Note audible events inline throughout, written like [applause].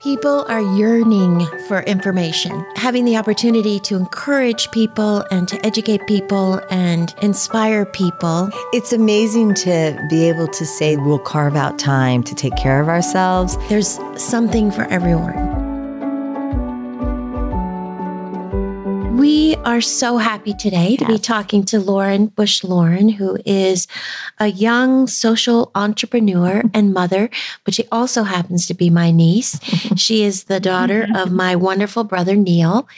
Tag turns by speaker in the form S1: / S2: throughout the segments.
S1: People are yearning for information. Having the opportunity to encourage people and to educate people and inspire people.
S2: It's amazing to be able to say we'll carve out time to take care of ourselves.
S1: There's something for everyone. Are so happy today to be talking to Lauren Bush Lauren, who is a young social entrepreneur mm-hmm. and mother, but she also happens to be my niece. Mm-hmm. she is the daughter mm-hmm. of my wonderful brother, Neil.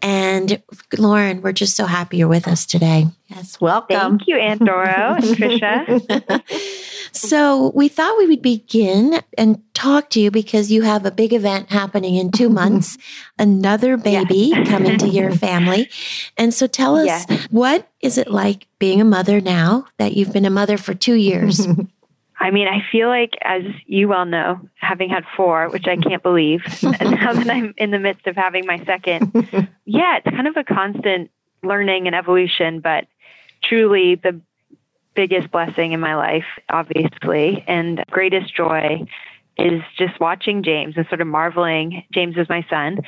S1: And Lauren, we're just so happy you're with us today.
S2: Yes, welcome.
S3: Thank you, Aunt Doro and Trisha. [laughs]
S1: so we thought we would begin and talk to you because you have a big event happening in two [laughs] months, another baby yes. coming to your family. And so tell us, yes. what is it like being a mother now that you've been a mother for two years? [laughs]
S3: I mean, I feel like, as you well know, having had four, which I can't believe, [laughs] and now that I'm in the midst of having my second, yeah, it's kind of a constant learning and evolution, but truly the biggest blessing in my life, obviously, and greatest joy is just watching James and sort of marveling. James is my son.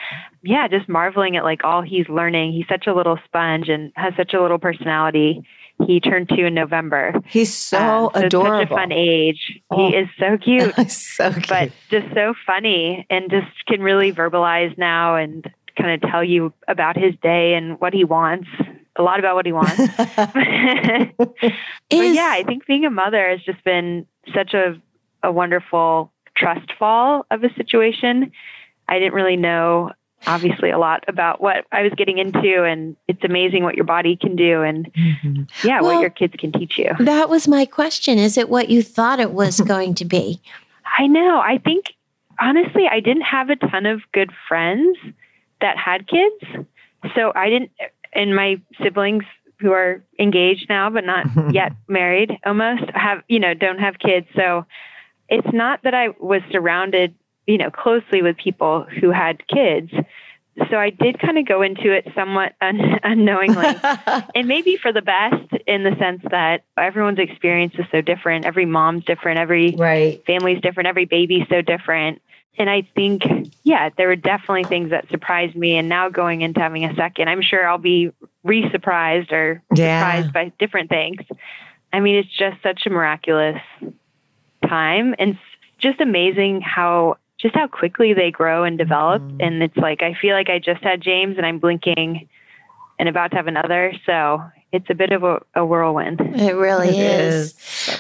S3: Yeah, just marveling at like all he's learning. He's such a little sponge and has such a little personality he turned two in November.
S2: He's so, um, so adorable.
S3: such a fun age. Oh. He is so cute. [laughs]
S2: so cute.
S3: But just so funny and just can really verbalize now and kind of tell you about his day and what he wants. A lot about what he wants. [laughs] [laughs] but yeah, I think being a mother has just been such a, a wonderful trust fall of a situation. I didn't really know obviously a lot about what I was getting into and it's amazing what your body can do and mm-hmm. yeah, well, what your kids can teach you.
S1: That was my question. Is it what you thought it was [laughs] going to be?
S3: I know. I think honestly, I didn't have a ton of good friends that had kids. So I didn't and my siblings who are engaged now but not [laughs] yet married almost have, you know, don't have kids. So it's not that I was surrounded you know, closely with people who had kids. So I did kind of go into it somewhat un- [laughs] unknowingly, [laughs] and maybe for the best in the sense that everyone's experience is so different. Every mom's different. Every
S2: right.
S3: family's different. Every baby's so different. And I think, yeah, there were definitely things that surprised me. And now going into having a second, I'm sure I'll be re surprised or yeah. surprised by different things. I mean, it's just such a miraculous time and just amazing how just how quickly they grow and develop. Mm-hmm. And it's like, I feel like I just had James and I'm blinking and about to have another. So it's a bit of a, a whirlwind.
S1: It really it is.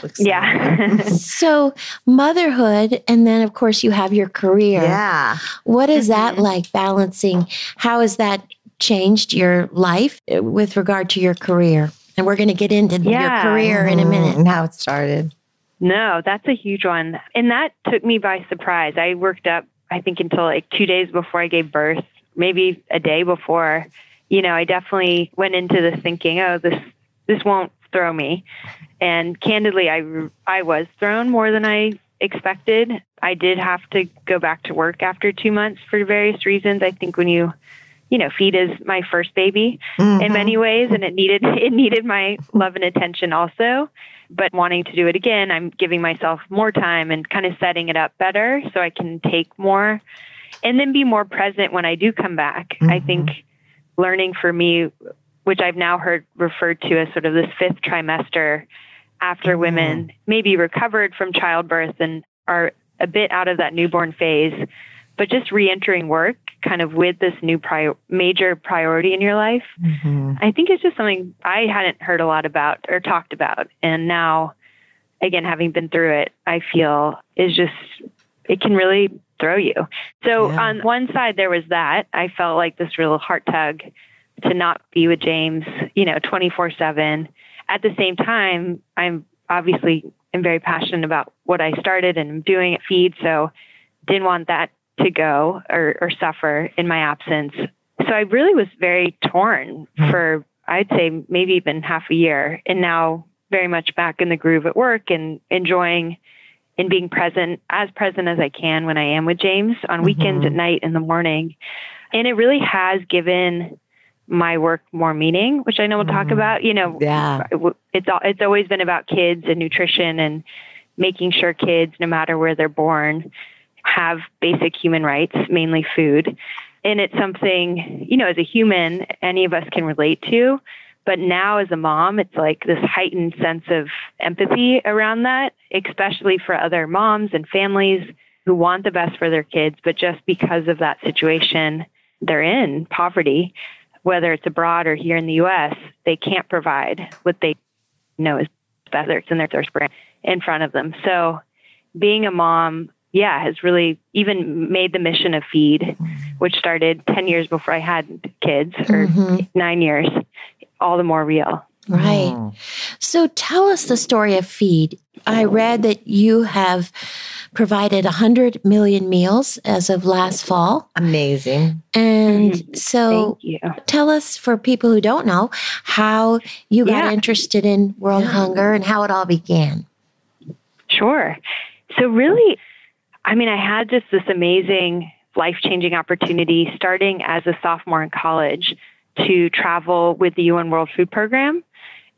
S3: is. Yeah. [laughs]
S1: so motherhood, and then of course you have your career.
S2: Yeah.
S1: What is that mm-hmm. like balancing? How has that changed your life uh, with regard to your career? And we're going to get into yeah. your career mm-hmm. in a minute
S2: and how it started.
S3: No, that's a huge one. And that took me by surprise. I worked up, I think, until like two days before I gave birth, maybe a day before. You know, I definitely went into this thinking, oh, this this won't throw me. And candidly, I I was thrown more than I expected. I did have to go back to work after two months for various reasons. I think when you you know, feed is my first baby mm-hmm. in many ways, and it needed [laughs] it needed my love and attention also but wanting to do it again, I'm giving myself more time and kind of setting it up better so I can take more and then be more present when I do come back. Mm-hmm. I think learning for me, which I've now heard referred to as sort of this fifth trimester after mm-hmm. women maybe recovered from childbirth and are a bit out of that newborn phase, but just re-entering work kind of with this new prior, major priority in your life, mm-hmm. I think it's just something I hadn't heard a lot about or talked about. And now, again, having been through it, I feel is just, it can really throw you. So yeah. on one side, there was that. I felt like this real heart tug to not be with James, you know, 24 7. At the same time, I'm obviously am very passionate about what I started and I'm doing at Feed. So didn't want that to go or, or suffer in my absence. So I really was very torn hmm. for, I'd say, maybe even half a year. And now very much back in the groove at work and enjoying and being present, as present as I can when I am with James on mm-hmm. weekends, at night, in the morning. And it really has given my work more meaning, which I know we'll talk mm-hmm. about. You know,
S2: yeah.
S3: it's it's always been about kids and nutrition and making sure kids, no matter where they're born, have basic human rights, mainly food. And it's something, you know, as a human, any of us can relate to. But now, as a mom, it's like this heightened sense of empathy around that, especially for other moms and families who want the best for their kids, but just because of that situation they're in, poverty, whether it's abroad or here in the US, they can't provide what they know is better. It's in their thirst in front of them. So being a mom, yeah, has really even made the mission of feed, which started 10 years before I had kids or mm-hmm. nine years, all the more real.
S1: Right. Mm. So tell us the story of Feed. I read that you have provided 100 million meals as of last fall.
S2: Amazing.
S1: And mm-hmm. so tell us, for people who don't know, how you got yeah. interested in world yeah. hunger and how it all began.
S3: Sure. So, really, I mean, I had just this amazing life changing opportunity starting as a sophomore in college to travel with the UN World Food Program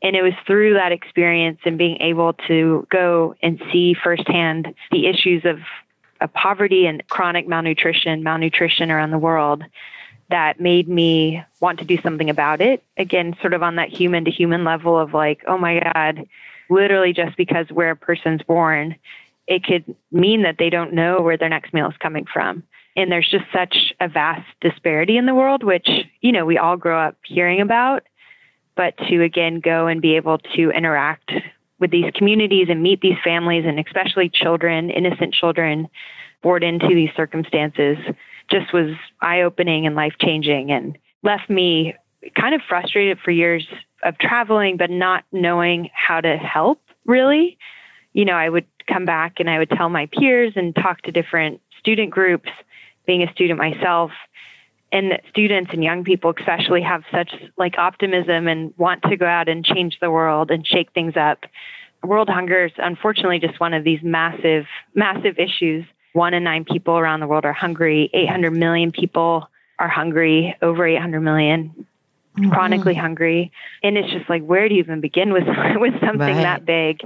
S3: and it was through that experience and being able to go and see firsthand the issues of, of poverty and chronic malnutrition, malnutrition around the world that made me want to do something about it. Again, sort of on that human to human level of like, oh my God, literally just because where a person's born, it could mean that they don't know where their next meal is coming from. And there's just such a vast disparity in the world, which, you know, we all grow up hearing about but to again go and be able to interact with these communities and meet these families and especially children, innocent children born into these circumstances just was eye opening and life changing and left me kind of frustrated for years of traveling but not knowing how to help really. You know, I would come back and I would tell my peers and talk to different student groups, being a student myself, and students and young people especially have such like optimism and want to go out and change the world and shake things up. World hunger is unfortunately just one of these massive massive issues. One in nine people around the world are hungry. 800 million people are hungry. Over 800 million mm-hmm. chronically hungry. And it's just like where do you even begin with [laughs] with something right. that big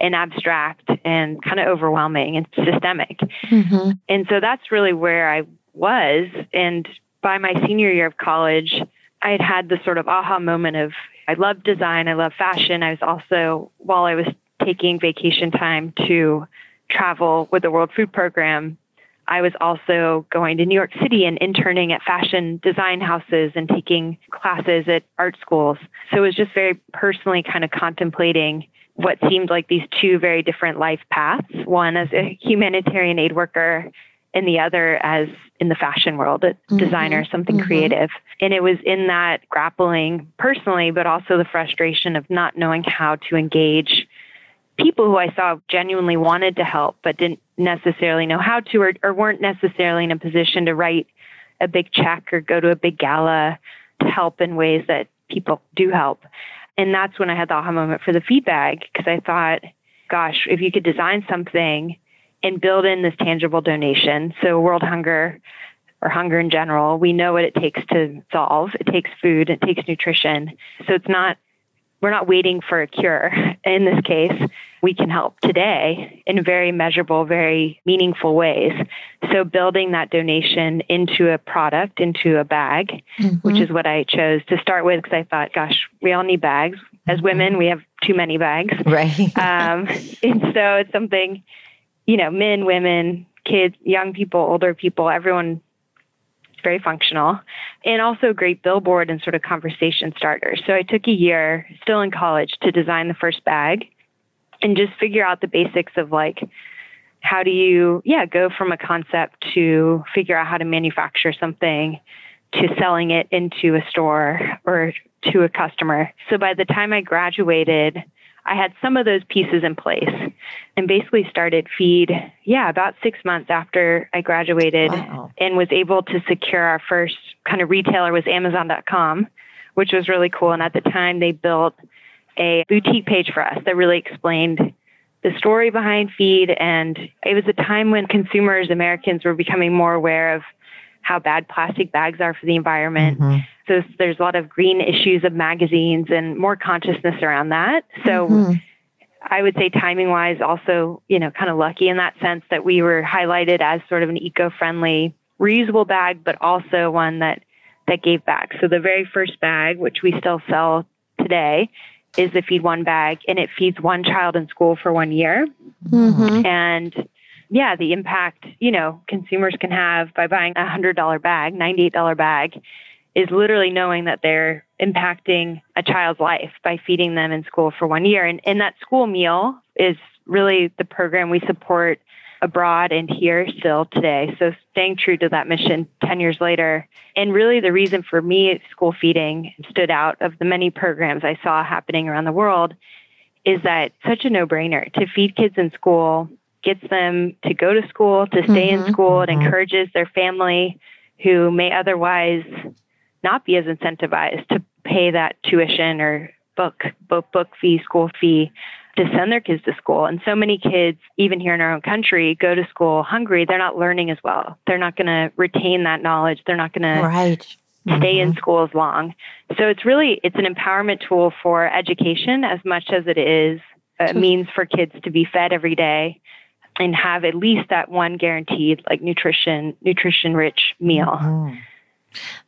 S3: and abstract and kind of overwhelming and systemic? Mm-hmm. and so that's really where i was. And by my senior year of college, I had had this sort of aha moment of I love design, I love fashion. I was also, while I was taking vacation time to travel with the World Food Program, I was also going to New York City and interning at fashion design houses and taking classes at art schools. So it was just very personally kind of contemplating what seemed like these two very different life paths one as a humanitarian aid worker and the other as in the fashion world, a mm-hmm. designer, something mm-hmm. creative. And it was in that grappling personally, but also the frustration of not knowing how to engage people who I saw genuinely wanted to help, but didn't necessarily know how to, or, or weren't necessarily in a position to write a big check or go to a big gala to help in ways that people do help. And that's when I had the aha moment for the feed bag because I thought, gosh, if you could design something and build in this tangible donation. So, World Hunger or hunger in general, we know what it takes to solve. It takes food, it takes nutrition. So, it's not, we're not waiting for a cure. [laughs] In this case, we can help today in very measurable, very meaningful ways. So, building that donation into a product, into a bag, mm-hmm. which is what I chose to start with because I thought, gosh, we all need bags. As mm-hmm. women, we have too many bags.
S2: Right.
S3: um, [laughs] and so, it's something you know, men, women, kids, young people, older people, everyone very functional and also great billboard and sort of conversation starter. So I took a year still in college to design the first bag and just figure out the basics of like how do you yeah go from a concept to figure out how to manufacture something to selling it into a store or to a customer. So by the time I graduated, I had some of those pieces in place and basically started feed, yeah, about six months after I graduated wow. and was able to secure our first kind of retailer was Amazon.com, which was really cool. And at the time, they built a boutique page for us that really explained the story behind feed. And it was a time when consumers, Americans, were becoming more aware of how bad plastic bags are for the environment. Mm-hmm. So there's a lot of green issues of magazines and more consciousness around that. So mm-hmm. I would say timing wise, also, you know, kind of lucky in that sense that we were highlighted as sort of an eco friendly, reusable bag, but also one that, that gave back. So the very first bag, which we still sell today, is the Feed One bag, and it feeds one child in school for one year.
S1: Mhm.
S3: And yeah, the impact, you know, consumers can have by buying a $100 bag, $98 bag, is literally knowing that they're impacting a child's life by feeding them in school for one year. And, and that school meal is really the program we support abroad and here still today. So staying true to that mission 10 years later. And really the reason for me school feeding stood out of the many programs I saw happening around the world is that such a no-brainer to feed kids in school gets them to go to school, to stay
S1: Mhm.
S3: in school. It
S2: Mhm.
S3: encourages their family who may otherwise not be as incentivized to pay that tuition or book book book fee, school fee to send their kids to school. And so many kids, even here in our own country, go to school hungry. They're not learning as well. They're not going to retain that knowledge. They're not going to
S1: Right.
S3: stay in school as long. So it's really it's an empowerment tool for education as much as it is a means for kids to be fed every day and have at least that one guaranteed like nutrition nutrition rich meal.
S2: Mhm.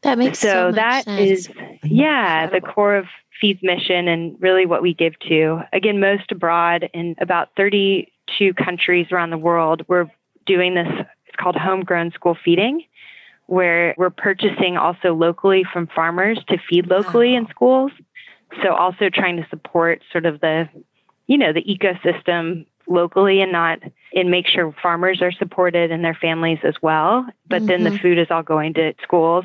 S1: That makes so,
S3: So that
S1: sense.
S3: is yeah, the core of Feed's mission and really what we give to. Again, most abroad in about 32 countries around the world, we're doing this. It's called homegrown school feeding, where we're purchasing also locally from farmers to feed locally in schools. So also trying to support sort of the, you know, the ecosystem locally and not and make sure farmers are supported and their families as well. But then the
S1: Mhm.
S3: food is all going to schools.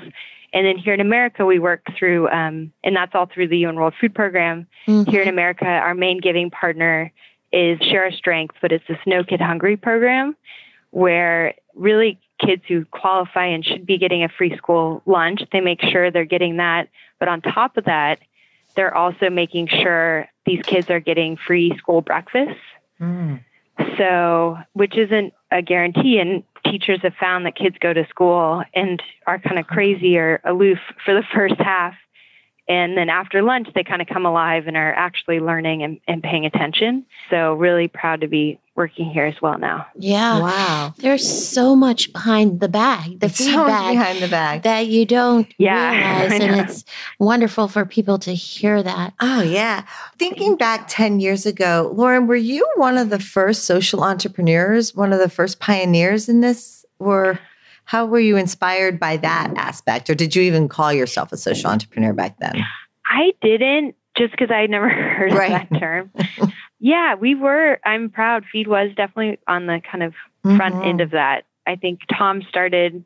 S3: And then here in America, we work through, um, and that's all through the UN World Food Program.
S1: Mhm.
S3: Here in America, our main giving partner is Share Our Strength, but it's this No Kid Hungry program where really kids who qualify and should be getting a free school lunch, they make sure they're getting that. But on top of that, they're also making sure these kids are getting free school breakfasts.
S2: Mm.
S3: So, which isn't a guarantee. And teachers have found that kids go to school and are kind of uh-huh. crazy or aloof for the [laughs] first half. And then after lunch, they kind of come alive and are actually learning and, and paying attention. So, really proud to be working here as well now.
S1: Yeah.
S2: Wow.
S1: There's so much behind the bag, the
S2: It's so
S1: feedback
S2: behind the bag.
S1: that you don't
S3: Yeah, [laughs]
S1: realize. And it's wonderful for people to hear that.
S2: Oh, yeah. Thinking back 10 years ago, Lauren, were you one of the first social entrepreneurs, one of the first pioneers in this? Or how were you inspired by that aspect? Or did you even call yourself a social entrepreneur back then?
S3: I didn't just because I had never [laughs] heard
S2: Right.
S3: of that term. [laughs] yeah, we were. I'm proud. Feed was definitely on the kind of front
S2: Mhm.
S3: end of that. I think TOMS started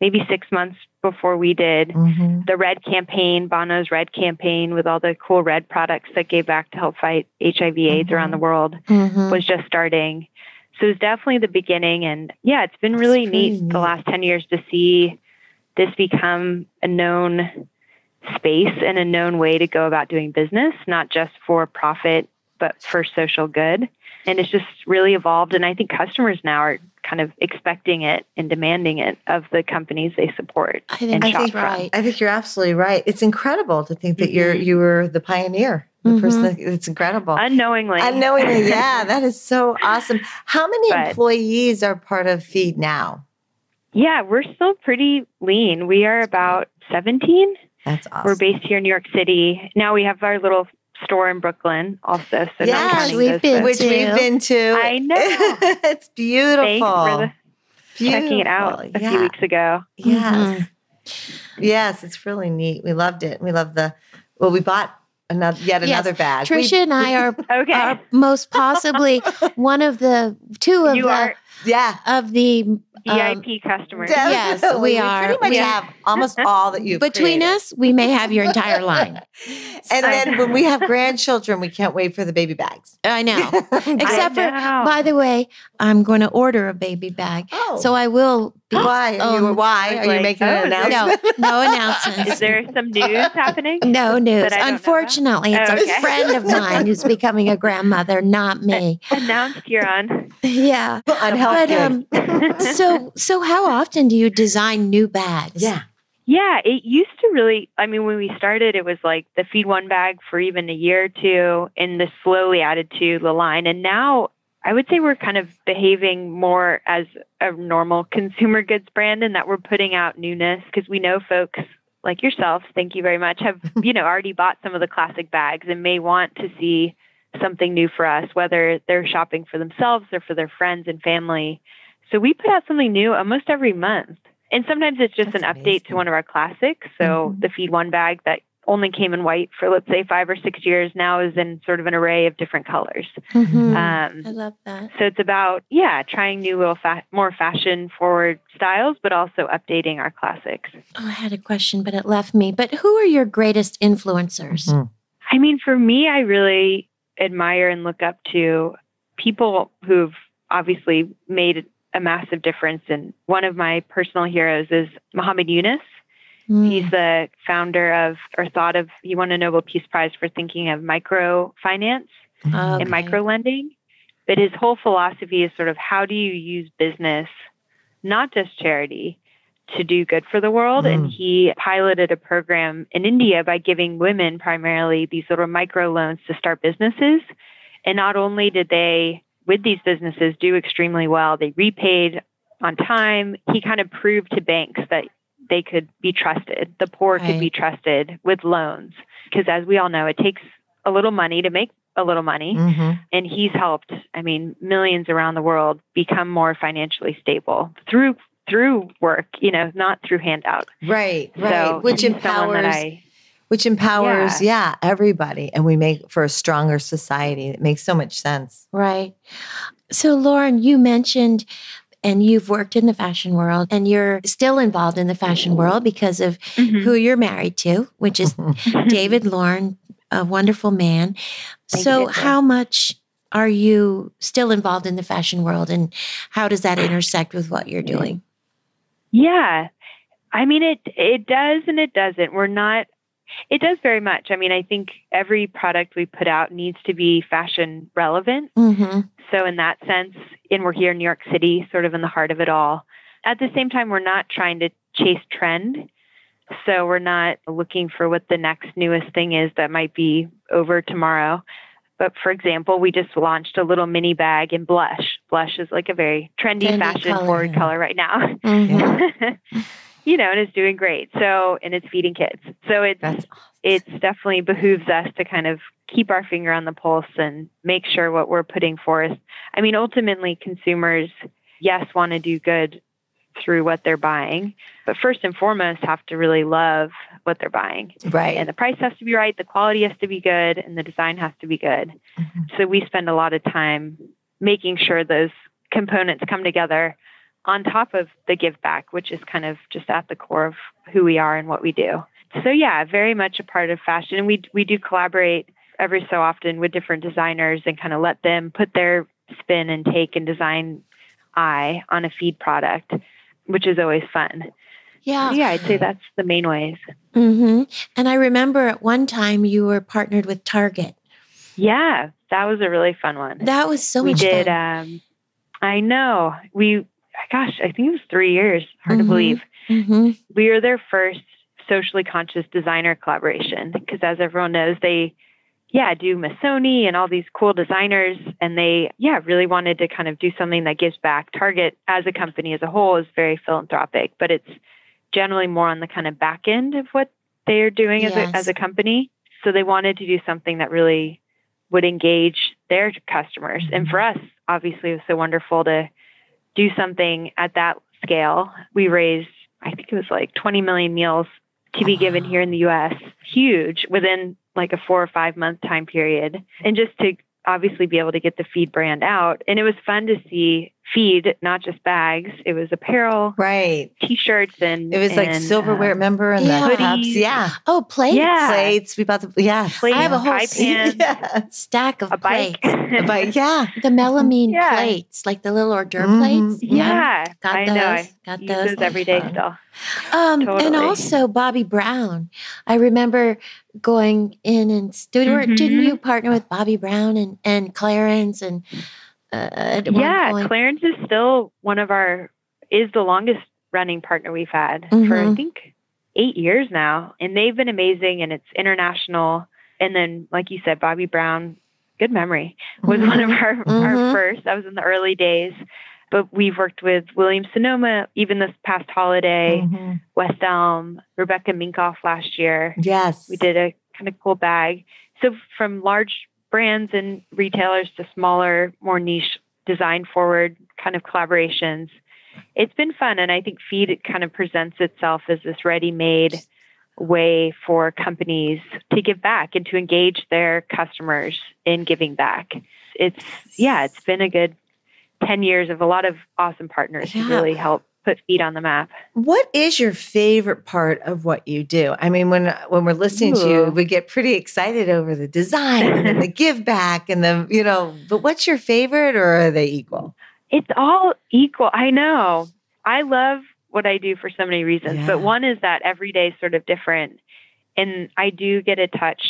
S3: maybe six months before we did.
S2: Mhm.
S3: The Red campaign, Bono's Red campaign, with all the cool Red products that gave back to help fight HIV/AIDS around the world,
S1: Mhm.
S3: was just starting. So it was definitely the beginning. And yeah, it's been really
S2: That's
S3: neat,
S2: neat.
S3: the last 10 years to see this become a known space and a known way to go about doing business, not just for profit, but for social good. And it's just really evolved. And I think customers now are kind of expecting it and demanding it of the companies they support.
S1: I think
S3: and
S2: I
S3: shop
S1: that's
S2: think-
S3: from.
S1: right.
S2: I think you're absolutely right. It's incredible to think that you're
S3: Mhm.
S2: you were the pioneer, the person.
S1: Mhm.
S2: That, it's incredible.
S3: Unknowingly.
S2: Unknowingly, [laughs] yeah, that is so awesome. How many
S3: But-
S2: employees are part of Feed now?
S3: Yeah, we're still pretty lean. We are about 17.
S2: That's awesome.
S3: We're based here in New York City. Now we have our little store in Brooklyn also. So
S2: Yes,
S3: not
S1: we've been
S3: folks.
S2: which we've been to.
S3: I know. [laughs]
S2: it's beautiful.
S3: Thanks for the, checking it out
S2: Beautiful.
S3: a
S2: yeah.
S3: few weeks ago.
S2: Yes.
S1: Mm-hmm.
S2: Yes, it's really neat. We loved it. We love the well, we bought another yet
S1: Yes.
S2: another bag. We-
S1: and I [laughs] are,
S3: Okay.
S1: are most possibly [laughs] one of the two of
S3: you
S1: the
S3: are
S2: yeah.
S1: of the um,
S3: VIP customers.
S1: Yes,
S2: definitely.
S1: we are.
S2: pretty much
S1: We-
S2: have almost all that you've
S1: between
S2: created.
S1: us. We may have your entire line. [laughs]
S2: And
S3: I
S2: then when we have grandchildren, we can't wait for the baby bags. [laughs]
S1: I know. [laughs] Except for,
S3: know.
S1: by the way, I'm going to order a baby bag,
S2: oh,
S1: so I will be. [gasps]
S2: why? Are you,
S1: um,
S2: why
S3: I was
S2: are you making
S3: oh,
S2: an
S3: is
S2: announcement?
S1: No, no announcements.
S3: Is there some news happening?
S1: No news.
S3: that I don't know about?
S1: Unfortunately, it's
S3: Oh,
S1: a friend of mine who's becoming a grandmother, not me.
S3: Announced here on.
S1: Yeah.
S2: Unhealthy.
S1: But um, [laughs] so so how often do you design new bags?
S2: yeah.
S3: Yeah, it used to really, I mean, when we started, it was like the feed one bag for even a year or two, and this slowly added to the line. And now I would say we're kind of behaving more as a normal [laughs] consumer goods brand and that we're putting out newness because we know folks like yourself, thank you very much, have, [laughs] you know, already bought some of the classic bags and may want to see something new for us, whether they're shopping for themselves or for their friends and family. So we put out something new almost every month. And sometimes it's just
S2: That's
S3: an update to one of our classics. So
S2: Mhm.
S3: the feed one bag that only came in white for let's say five or six years now is in sort of an array of different colors.
S1: Mhm.
S3: Um,
S1: I love that.
S3: so it's about yeah, trying new little fa- more fashion forward styles, but also updating our classics.
S1: Oh, I had a question, but it left me. But who are your greatest influencers?
S2: Mhm.
S3: I mean, for me, I really admire and look up to people who've obviously made a massive difference. And one of my personal heroes is Muhammad Yunus.
S1: Mm.
S3: He's the founder of, or thought of, he won a Nobel Peace Prize for thinking of microfinance
S1: Okay.
S3: and micro lending. But his whole philosophy is sort of how do you use business, not just charity, to do good for the world. And
S2: Mm.
S3: he piloted a program in India by giving women primarily these little micro loans to start businesses. And not only did they, with these businesses, do extremely well, they repaid on time. He kind of proved to banks that they could be trusted, the poor could be trusted with loans. Because as we all know, it takes a little money to make a little money
S2: Mhm.
S3: and he's helped i mean millions around the world become more financially stable through through work you know not through handout
S2: Right, right.
S3: so
S2: which
S3: he's someone that
S2: empowers
S3: I,
S2: which empowers, yeah. everybody. And we make for a stronger society. It makes so much sense.
S1: Right. So, Lauren, you mentioned, and you've worked in the fashion world, and you're still involved in the fashion world because of
S3: Mhm.
S1: who you're married to, which is [laughs] David Lauren, a wonderful man.
S3: Thank
S1: so,
S3: you,
S1: how much are you still involved in the fashion world, and how does that intersect with what you're doing?
S3: Yeah i mean it it does and it doesn't we're not it does very much i mean i think every product we put out needs to be fashion relevant
S1: Mm-hmm.
S3: So, in that sense, and we're here in New York City, sort of in the heart of it all. At the same time, we're not trying to chase trend. So, we're not looking for what the next newest thing is that might be over tomorrow. But for example, we just launched a little mini bag in blush. Blush is like a very trendy,
S1: Trendy
S3: fashion
S1: color.
S3: forward color right now. [laughs]
S1: Mm-hmm. [laughs]
S3: you know, and it's doing great. So, and it's feeding kids. So, it's
S2: That's
S3: it's definitely behooves us to kind of keep our finger on the pulse and make sure what we're putting forth. I mean, ultimately, consumers, yes, want to do good through what they're buying, but first and foremost, have to really love what they're buying.
S2: right.
S3: And the price has to be right, the quality has to be good, and the design has to be good.
S2: Mhm.
S3: So we spend a lot of time making sure those components come together on top of the give back, which is kind of just at the core of who we are and what we do. So yeah, very much a part of fashion. And we we do collaborate every so often with different designers and kind of let them put their spin and take and design eye on a feed product, which is always fun.
S1: Yeah.
S3: Yeah, I'd say that's the main ways.
S1: hmm And I remember at one time you were partnered with Target.
S3: Yeah, that was a really fun one.
S1: That was so
S3: we
S1: much
S3: did
S1: fun.
S3: um I know. We gosh, I think it was 3 years. Hard
S1: Mhm.
S3: to believe.
S1: hmm
S3: We were their first socially conscious designer collaboration because as everyone knows, they yeah, do Missoni and all these cool designers and they yeah, really wanted to kind of do something that gives back. Target as a company as a whole is very philanthropic, but it's generally more on the kind of back end of what they're doing as a as a company. So they wanted to do something that really would engage their customers. And for us, obviously, it was so wonderful to do something at that scale. We raised, I think it was like 20 million meals to be given uh-huh. here in the US, huge within like a four or five month time period. And just to obviously be able to get the feed brand out. And it was fun to see feed, not just bags, it was apparel,
S2: Right.
S3: t shirts, and
S2: It was like silverware,
S3: um,
S2: remember? And
S1: yeah.
S2: the cups. Yeah.
S1: Oh, plates.
S3: Yeah.
S2: Plates. We bought the, yeah.
S3: plates,
S1: I have a whole
S3: pie pans, [laughs]
S2: yeah.
S1: Stack of
S3: a bike.
S1: plates.
S2: But yeah.
S1: The melamine
S3: Yeah.
S1: plates, like the little hors d'oeuvre
S2: Mhm.
S1: plates.
S3: yeah,
S1: Got
S3: I
S1: those.
S3: know. I
S1: Got
S3: use
S1: those.
S3: those every day
S2: Fun.
S3: still.
S1: Um, and also Bobbi Brown. I remember going in and did,
S3: Mhm.
S1: didn't you partner with Bobbi Brown and, and Clarins and uh,
S3: yeah? Clarins is still one of our is the longest running partner we've had for I
S1: Mhm.
S3: think eight years now, and they've been amazing, and it's international. And then, like you said, Bobbi Brown, good memory, was one of our, our
S1: Mhm.
S3: first. That was in the early days. But we've worked with Williams Sonoma even this past holiday,
S2: Mhm.
S3: West Elm, Rebecca Minkoff last year.
S2: Yes.
S3: We did a kind of cool bag. So from large brands and retailers to smaller, more niche, design forward kind of collaborations. It's been fun. And I think Feed it kind of presents itself as this ready made way for companies to give back and to engage their customers in giving back. It's, yeah, it's been a good 10 years of a lot of awesome partners who
S2: Yeah.
S3: really help put feed on the map.
S2: What is your favorite part of what you do? I mean, when when we're listening to you, we get pretty excited over the design and the [laughs] give back and the, you know, but what's your favorite or are they equal?
S3: It's all equal. I know. I love what I do for so many reasons,
S2: Yeah.
S3: but one is that every day is sort of different. And I do get to touch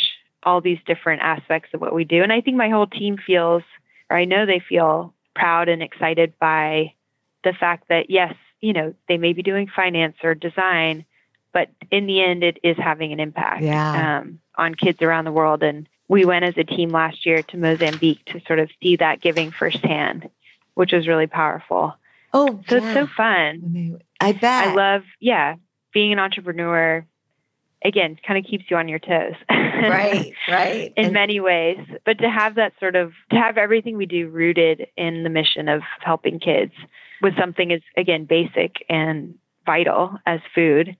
S3: all these different aspects of what we do. And I think my whole team feels, or I know they feel proud and excited by the fact that, yes, you know, they may be doing finance or design, but in the end, it is having an impact
S2: Yeah.
S3: um, on kids around the world. And we went as a team last year to Mozambique to sort of see that giving firsthand, which was really powerful.
S2: Oh,
S3: So it's so fun.
S2: I bet.
S3: I love, yeah, being an entrepreneur. Again, kind of keeps you on your toes. [laughs]
S2: right, right.
S3: in
S2: And-
S3: many ways, but to have that sort of to have everything we do rooted in the mission of helping kids with something as again basic and vital as food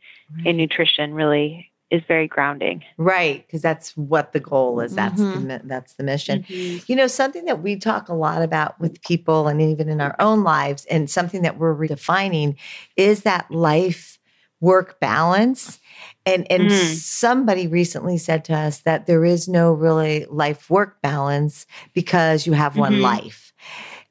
S3: and nutrition really is very grounding.
S2: right, because that's what the goal is. That's the
S1: Mhm.
S2: mi- that's the mission. You know, something that we talk a lot about with people and even in our own lives, and something that we're redefining is that life work balance. And and
S3: Mm.
S2: somebody recently said to us that there is no really life work balance because you have one
S3: Mhm.
S2: life.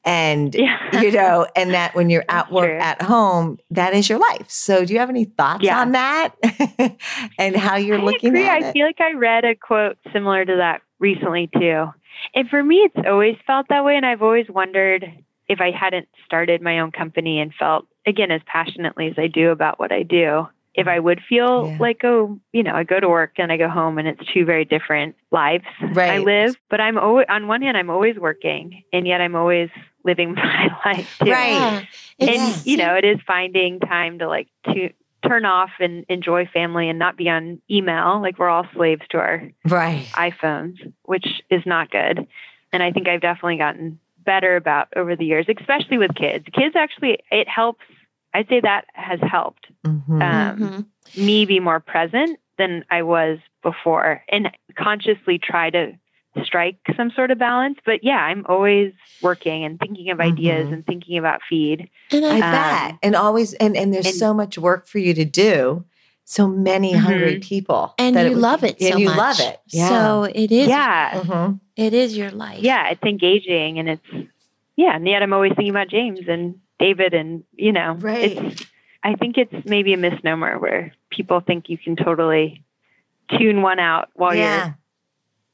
S2: And
S3: Yeah.
S2: you [laughs] know, and that when you're at work
S3: true.
S2: at home, that is your life. So do you have any thoughts
S3: Yeah.
S2: on that? [laughs] and how you're
S3: I
S2: looking
S3: agree.
S2: at
S3: I
S2: it?
S3: feel like I read a quote similar to that recently too. And for me, it's always felt that way. And I've always wondered if I hadn't started my own company and felt, again, as passionately as I do about what I do, if I would feel
S2: Yeah.
S3: like, oh, you know, I go to work and I go home and it's two very different lives I live. But I'm always, on one hand, I'm always working and yet I'm always living [laughs] my life too.
S2: Right.
S1: Yeah.
S3: And,
S1: It's-
S3: you know, it is finding time to like, to, turn off and enjoy family and not be on email like we're all slaves to our
S2: Right.
S3: iPhones, which is not good. And I think I've definitely gotten better about over the years, especially with kids. Kids actually, it helps. I'd say that has helped
S2: Mhm.
S3: um,
S1: Mhm.
S3: me be more present than I was before and consciously try to strike some sort of balance. But yeah, I'm always working and thinking of ideas
S2: Mhm.
S3: and thinking about feed.
S1: And
S2: I
S1: I,
S2: bet.
S3: Um,
S2: And always, and, and there's
S3: and-
S2: so much work for you to do. So many hungry
S3: Mhm.
S2: people.
S1: and
S2: that
S1: you
S2: would-
S1: love it so
S2: and you
S1: much.
S2: love it. Yeah.
S1: So it is.
S3: Yeah.
S2: Mhm.
S1: It is your life.
S3: yeah, it's engaging and it's yeah, and yet I'm always thinking about James and David and you know,
S2: Right.
S3: it's I think it's maybe a misnomer where people think you can totally tune one out while
S2: yeah.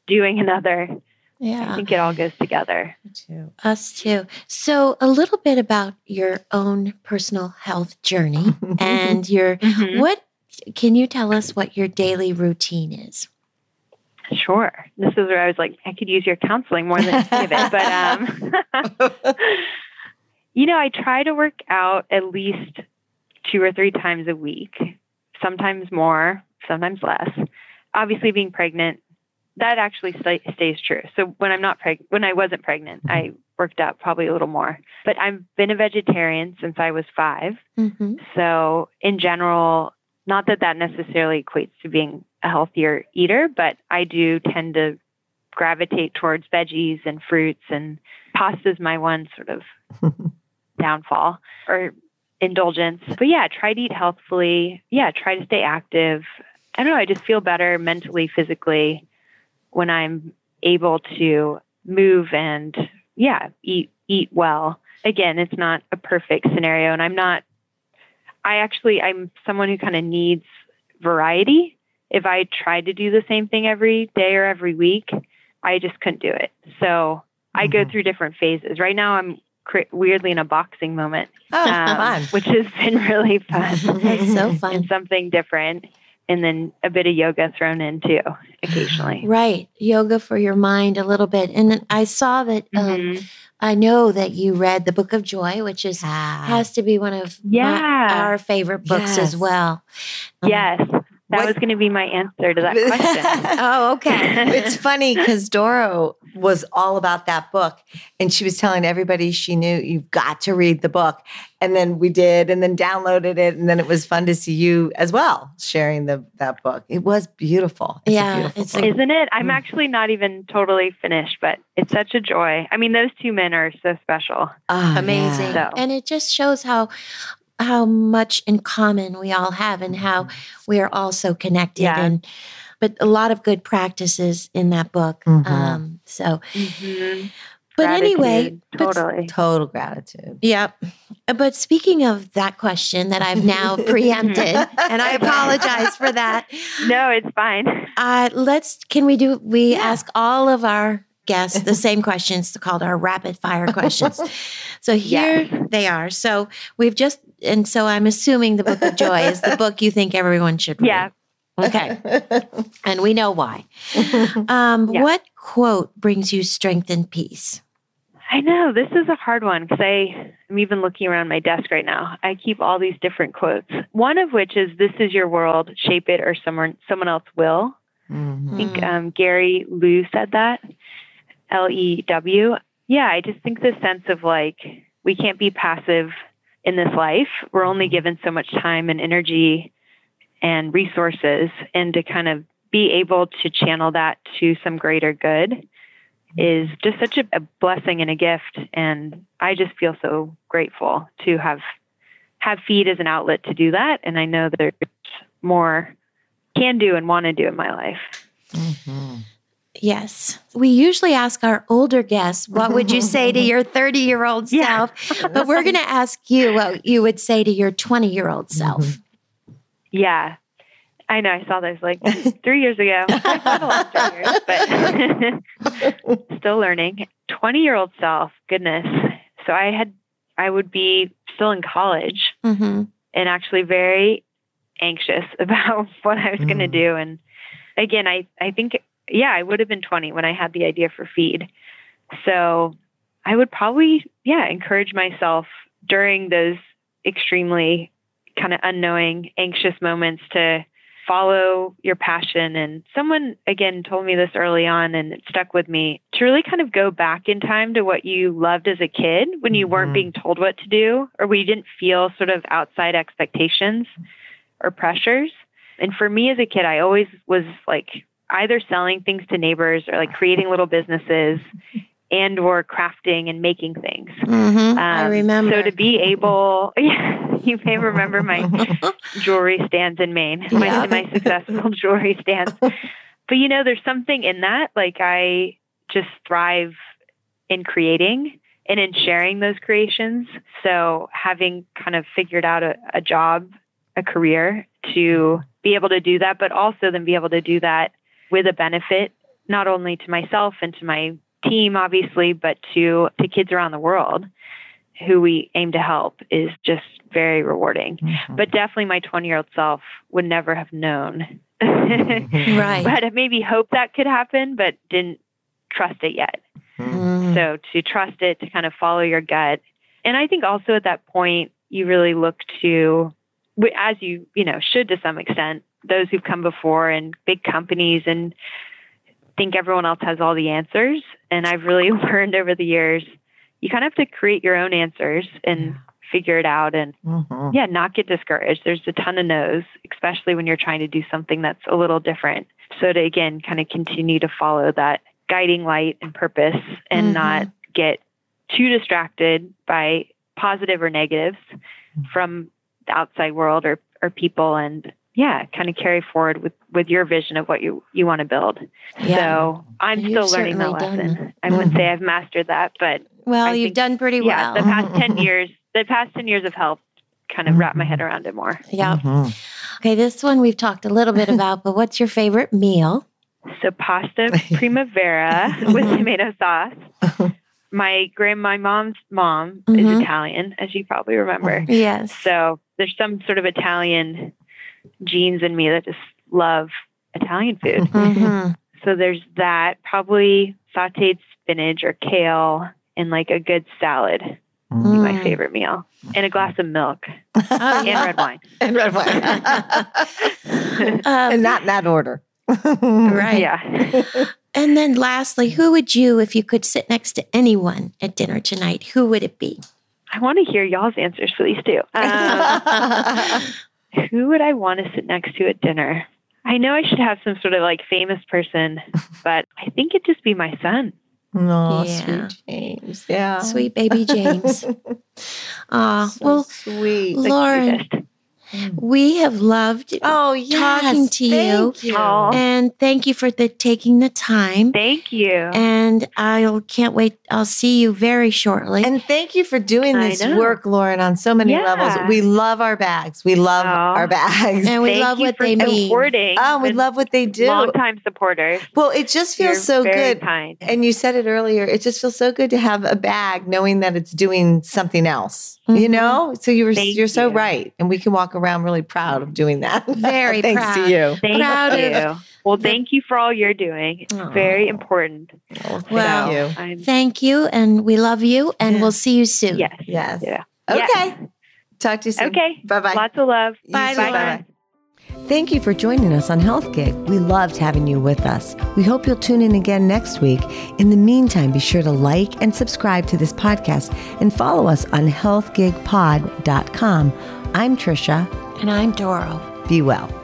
S3: you're doing another.
S1: Yeah.
S3: I think it all goes together.
S2: Too.
S1: Us too. So a little bit about your own personal health journey [laughs] and your
S3: Mhm.
S1: what can you tell us what your daily routine is?
S3: Sure. This is where I was like, I could use your counseling more than give it. But um [laughs] you know, I try to work out at least two or three times a week, sometimes more, sometimes less. Obviously, being pregnant, that actually sta stays true. So when I'm not pregnant, when I wasn't pregnant, I worked out probably a little more. But I've been a vegetarian since I was five.
S1: Mm-hmm.
S3: So in general, not that that necessarily equates to being a healthier eater, but I do tend to gravitate towards veggies and fruits and pasta is my one sort of [laughs] downfall or indulgence. But yeah, try to eat healthfully. Yeah, try to stay active. I don't know, I just feel better mentally, physically when I'm able to move and yeah, eat eat well. Again, it's not a perfect scenario and I'm not I actually I'm someone who kind of needs variety. If I tried to do the same thing every day or every week, I just couldn't do it. So I go
S2: Mhm.
S3: through different phases. Right now, I'm weirdly in a boxing moment,
S2: Oh,
S3: um, which has been [laughs] really fun
S1: That's so
S3: and
S1: fun.
S3: something different. And then a bit of yoga thrown in too occasionally.
S1: Right. Yoga for your mind a little bit. And I saw that um,
S3: Mhm.
S1: I know that you read the Book of Joy, which is
S2: Ah.
S1: has to be one of my-
S3: Yeah.
S1: our favorite books as well. Um,
S3: Yes, that
S2: What-
S3: was going to be my answer to that question. [laughs]
S1: Oh, okay.
S2: it's funny because Doro was all about that book, and she was telling everybody she knew you've got to read the book. And then we did, and then downloaded it, and then it was fun to see you as well sharing the that book. It was beautiful. It's
S1: Yeah,
S2: beautiful
S1: it's
S3: Isn't it? I'm
S2: Mm.
S3: actually not even totally finished, but it's such a joy. I mean, those two men are so special.
S2: Ah,
S1: amazing
S3: yeah.
S1: and it just shows how how much in common we all have and how we are all so connected
S3: Yeah.
S1: and but a lot of good practices in that book
S2: Mhm.
S1: um so
S3: Mm-hmm.
S1: but anyway but-
S3: totally.
S2: Total gratitude.
S1: Yep. But speaking of that question that I've now [laughs] preempted, and I apologize for that. [laughs]
S3: No, it's fine.
S1: Uh, let's, can we do, we
S2: Yeah.
S1: ask all of our guests the [laughs] same questions called our rapid fire questions. [laughs] So here they are. So we've just, and so I'm assuming the Book of Joy is the book you think everyone should read.
S3: Yeah.
S1: Okay. [laughs] And we know why. Um,
S3: Yeah.
S1: What quote brings you strength and peace?
S3: I know this is a hard one because I am even looking around my desk right now. I keep all these different quotes. One of which is "This is your world, shape it, or someone someone else will." I
S2: Mhm.
S3: think
S1: Mhm.
S3: um, Gary Lew said that. L E W. Yeah, I just think the sense of like we can't be passive in this life. We're only given so much time and energy and resources, and to kind of be able to channel that to some greater good is just such a, blessing and a gift. And I just feel so grateful to have have feed as an outlet to do that. And I know there's more can do and want to do in my life.
S2: Mhm.
S1: Yes. We usually ask our older guests, what would you say to [laughs] your 30 year old
S3: Yeah.
S1: self? [laughs] But we're going to ask you what you would say to your 20 year old self.
S3: Yeah. I know. I saw this like [laughs] three years ago. I've a lot years, but still learning. 20 year old self, goodness. So I had, I would be still in college
S1: Mm-hmm.
S3: and actually very anxious about what I was going to
S2: Mm.
S3: do. And again, I, I think, yeah, I would have been 20 when I had the idea for Feed. So I would probably, yeah, encourage myself during those extremely kind of unknowing, anxious moments to follow your passion. And someone, again, told me this early on and it stuck with me to really kind of go back in time to what you loved as a kid when you weren't
S2: Mhm.
S3: being told what to do or we didn't feel sort of outside expectations or pressures. And for me as a kid, I always was like either selling things to neighbors or like creating little businesses and or crafting and making things.
S1: Mm-hmm. I
S3: Um,
S1: remember.
S3: So to be able, [laughs] you may remember my [laughs] jewelry stands in Maine, my, my successful [laughs] jewelry stands. But you know, there's something in that. Like I just thrive in creating and in sharing those creations. So having kind of figured out a, a job, a career to be able to do that, but also then be able to do that with a benefit, not only to myself and to my team, obviously, but to, to kids around the world who we aim to help is just very rewarding.
S2: Mhm.
S3: But definitely my 20 year old self would never have known. [laughs]
S1: Right.
S3: But I maybe hoped that could happen, but didn't trust it yet.
S1: Mhm.
S3: So to trust it, to kind of follow your gut. And I think also at that point, you really look to, wi- as you, you know, should to some extent, those who've come before and big companies and think everyone else has all the answers. And I've really [laughs] learned over the years, you kind of have to create your own answers and
S2: Yeah.
S3: figure it out and
S2: Mhm.
S3: yeah, not get discouraged. There's a ton of no's, especially when you're trying to do something that's a little different. So to again kind of continue to follow that guiding light and purpose and
S1: Mhm.
S3: not get too distracted by positive or negatives from the outside world or, or people and yeah, kind of carry forward with, with your vision of what you, you want to build.
S1: Yeah.
S3: So I'm still
S1: you've
S3: learning that
S1: certainly done
S3: lesson. I wouldn't say [laughs] I've mastered that, but
S1: well,
S3: I
S1: you've
S3: think-
S1: done pretty
S3: yeah, the past 10 [laughs] years, the past 10 years have helped kind of wrap my head around it more.
S1: Yeah.
S2: Mhm.
S1: Okay. This one we've talked a little bit about, but what's your favorite meal?
S3: So pasta [laughs] primavera with tomato sauce. My grand, my mom's mom
S1: Mhm.
S3: is Italian, as you probably remember.
S1: Yes.
S3: So there's some sort of Italian genes in me that just love Italian food.
S1: Mhm.
S3: So there's that, probably sauteed spinach or kale and like a good salad. Be my
S1: Mm.
S3: favorite meal. And a glass of milk
S1: Oh,
S3: and red wine. [laughs]
S2: and red wine.
S1: Um, [laughs] [laughs]
S2: and not in that order.
S1: right.
S3: Yeah.
S1: And then lastly, who would you, if you could sit next to anyone at dinner tonight, who would it be?
S3: I want to hear y'all's answers for these two. [laughs] Um, who would I want to sit next to at dinner? I know I should have some sort of like famous person, but I think it'd just be my son.
S2: Oh,
S1: Yeah.
S2: sweet James. Yeah.
S1: Sweet baby James. [laughs] Ah,
S2: So
S1: well,
S2: sweet.
S1: Lauren,
S3: cutest.
S1: We have loved
S2: Oh, yes.
S1: talking to you.
S2: Thank you.
S3: Aw.
S1: and thank you for the taking the time.
S3: Thank you.
S1: And I can't wait. I'll see you very shortly.
S2: And thank you for doing
S3: I
S2: this
S3: know.
S2: work, Lauren, on so many
S3: Yeah.
S2: levels. We love our bags. We love
S3: Aw.
S2: our bags.
S1: And we
S3: Thank
S1: love
S3: you
S1: what
S3: for
S1: they mean.
S3: supporting.
S2: Oh, we love what they do.
S3: Longtime supporters.
S2: Well, it just feels
S3: You're
S2: so
S3: very
S2: good.
S3: Kind.
S2: And you said it earlier, it just feels so good to have a bag knowing that it's doing something else. You
S1: Mhm.
S2: know? So you were
S3: Thank
S2: you're so
S3: you.
S2: right. And we can walk around really proud of doing that. [laughs]
S1: Very
S2: Thanks
S1: proud.
S2: to you.
S3: Thank
S1: Proud
S3: you.
S1: of
S3: well, thank you for all you're doing. It's
S1: Aw.
S3: very important.
S2: Oh,
S1: Well,
S2: thank you.
S3: I'm,
S1: Thank you, and we love you, and
S2: Yeah.
S1: we'll see you soon.
S3: yes.
S2: Yes.
S3: Yeah.
S2: Okay.
S3: Yeah.
S2: Talk to you soon.
S3: Okay.
S2: Bye bye.
S3: Lots of love.
S1: Bye, Lauren.
S2: Thank you for joining us on Health Gig. We loved having you with us. We hope you'll tune in again next week. In the meantime, be sure to like and subscribe to this podcast and follow us on healthgigpod.com. I'm Trisha.
S1: And I'm Doro.
S2: Be well.